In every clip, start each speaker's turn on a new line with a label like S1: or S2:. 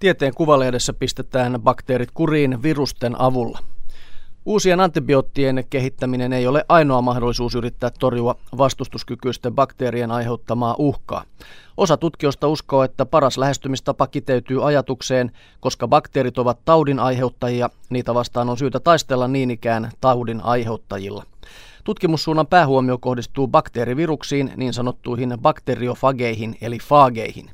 S1: Tieteen kuvalehdessä pistetään bakteerit kuriin virusten avulla. Uusien antibioottien kehittäminen ei ole ainoa mahdollisuus yrittää torjua vastustuskykyisten bakteerien aiheuttamaa uhkaa. Osa tutkijoista uskoo, että paras lähestymistapa kiteytyy ajatukseen, koska bakteerit ovat taudin aiheuttajia, niitä vastaan on syytä taistella niin ikään taudin aiheuttajilla. Tutkimussuunnan päähuomio kohdistuu bakteeriviruksiin, niin sanottuihin bakteriofageihin eli faageihin.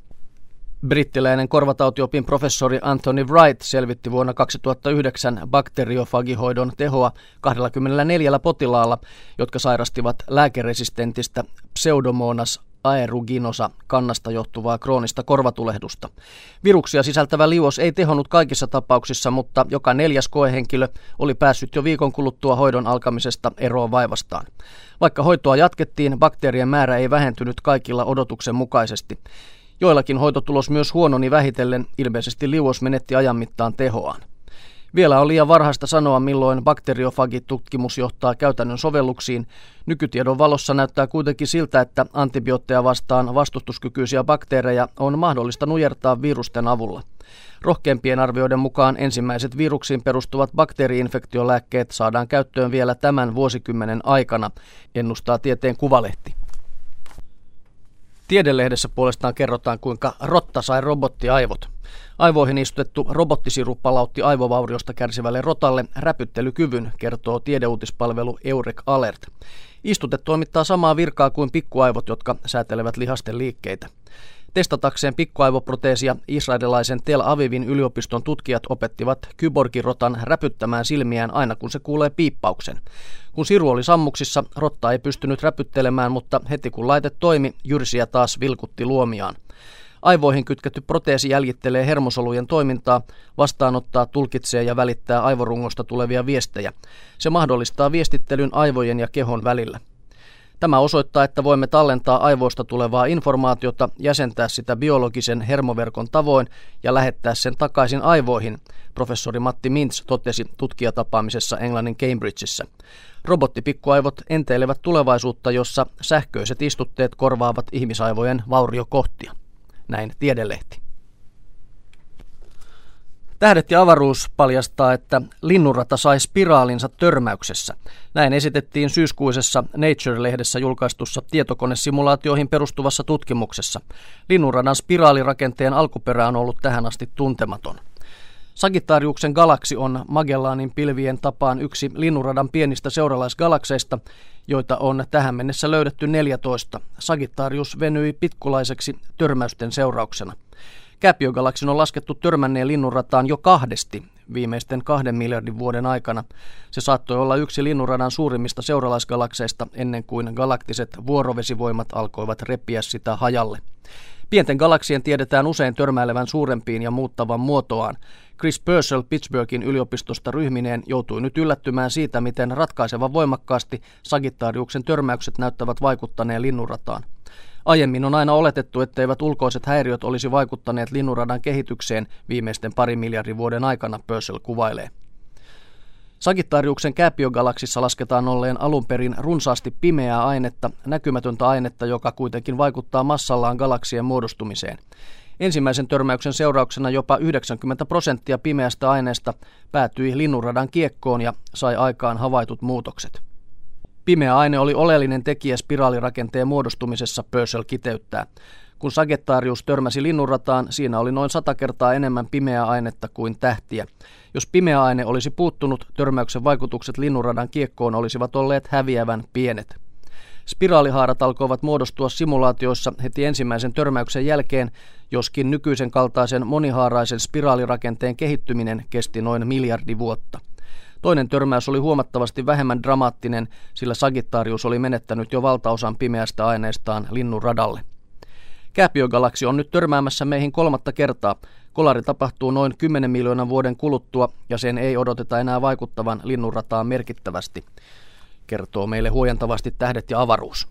S1: Brittiläinen korvatautiopin professori Anthony Wright selvitti vuonna 2009 bakteriofagihoidon tehoa 24 potilaalla, jotka sairastivat lääkeresistentistä pseudomonas aeruginosa kannasta johtuvaa kroonista korvatulehdusta. Viruksia sisältävä liuos ei tehonnut kaikissa tapauksissa, mutta joka neljäs koehenkilö oli päässyt jo viikon kuluttua hoidon alkamisesta eroon vaivastaan. Vaikka hoitoa jatkettiin, bakteerien määrä ei vähentynyt kaikilla odotuksen mukaisesti. Joillakin hoitotulos myös huononi vähitellen, ilmeisesti liuos menetti ajan mittaan tehoaan. Vielä on liian varhaista sanoa, milloin bakteriofagitutkimus johtaa käytännön sovelluksiin. Nykytiedon valossa näyttää kuitenkin siltä, että antibiootteja vastaan vastustuskykyisiä bakteereja on mahdollista nujertaa virusten avulla. Rohkeimpien arvioiden mukaan ensimmäiset viruksiin perustuvat bakteeriinfektiolääkkeet saadaan käyttöön vielä tämän vuosikymmenen aikana, ennustaa tieteen kuvalehti. Tiedelehdessä puolestaan kerrotaan, kuinka rotta sai robottiaivot. Aivoihin istutettu robottisiru palautti aivovauriosta kärsivälle rotalle räpyttelykyvyn, kertoo tiedeuutispalvelu Eurek Alert. Istute toimittaa samaa virkaa kuin pikkuaivot, jotka säätelevät lihasten liikkeitä. Testatakseen pikkuaivoproteesia israelilaisen Tel Avivin yliopiston tutkijat opettivat kyborgirotan räpyttämään silmiään aina kun se kuulee piippauksen. Kun siru oli sammuksissa, rotta ei pystynyt räpyttelemään, mutta heti kun laite toimi, jyrsiä taas vilkutti luomiaan. Aivoihin kytketty proteesi jäljittelee hermosolujen toimintaa, vastaanottaa, tulkitsee ja välittää aivorungosta tulevia viestejä. Se mahdollistaa viestittelyn aivojen ja kehon välillä. Tämä osoittaa, että voimme tallentaa aivoista tulevaa informaatiota, jäsentää sitä biologisen hermoverkon tavoin ja lähettää sen takaisin aivoihin, professori Matti Mintz totesi tutkijatapaamisessa Englannin Cambridgeissa. Robottipikkuaivot enteilevät tulevaisuutta, jossa sähköiset istutteet korvaavat ihmisaivojen vauriokohtia. Näin tiedelehti. Tähdet ja avaruus paljastaa, että linnunrata sai spiraalinsa törmäyksessä. Näin esitettiin syyskuisessa Nature-lehdessä julkaistussa tietokonesimulaatioihin perustuvassa tutkimuksessa. Linnunradan spiraalirakenteen alkuperä on ollut tähän asti tuntematon. Sagittariuksen galaksi on Magellanin pilvien tapaan yksi linnunradan pienistä seuralaisgalakseista, joita on tähän mennessä löydetty 14. Sagittarius venyi pitkulaiseksi törmäysten seurauksena. Käpiogalaksin on laskettu törmänneen linnunrataan jo kahdesti viimeisten kahden miljardin vuoden aikana. Se saattoi olla yksi linnunradan suurimmista seuralaisgalakseista ennen kuin galaktiset vuorovesivoimat alkoivat repiä sitä hajalle. Pienten galaksien tiedetään usein törmäilevän suurempiin ja muuttavan muotoaan. Chris Purcell Pittsburghin yliopistosta ryhmineen joutui nyt yllättymään siitä, miten ratkaisevan voimakkaasti Sagittariuksen törmäykset näyttävät vaikuttaneen linnunrataan. Aiemmin on aina oletettu, etteivät ulkoiset häiriöt olisi vaikuttaneet linnunradan kehitykseen viimeisten parin miljardin vuoden aikana, Purcell kuvailee. Sagittariuksen kääpiogalaksissa lasketaan olleen alun perin runsaasti pimeää ainetta, näkymätöntä ainetta, joka kuitenkin vaikuttaa massallaan galaksien muodostumiseen. Ensimmäisen törmäyksen seurauksena jopa 90 prosenttia pimeästä aineesta päätyi linnunradan kiekkoon ja sai aikaan havaitut muutokset. Pimeä aine oli oleellinen tekijä spiraalirakenteen muodostumisessa, Purcell kiteyttää. Kun Sagittarius törmäsi linnunrataan, siinä oli noin sata kertaa enemmän pimeää ainetta kuin tähtiä. Jos pimeä aine olisi puuttunut, törmäyksen vaikutukset linnunradan kiekkoon olisivat olleet häviävän pienet. Spiraalihaarat alkoivat muodostua simulaatioissa heti ensimmäisen törmäyksen jälkeen, joskin nykyisen kaltaisen monihaaraisen spiraalirakenteen kehittyminen kesti noin miljardi vuotta. Toinen törmäys oli huomattavasti vähemmän dramaattinen, sillä Sagittarius oli menettänyt jo valtaosan pimeästä aineestaan linnun radalle. Kääpiögalaksi on nyt törmäämässä meihin kolmatta kertaa. Kolari tapahtuu noin 10 miljoonan vuoden kuluttua ja sen ei odoteta enää vaikuttavan linnunrataan merkittävästi, kertoo meille huojentavasti tähdet ja avaruus.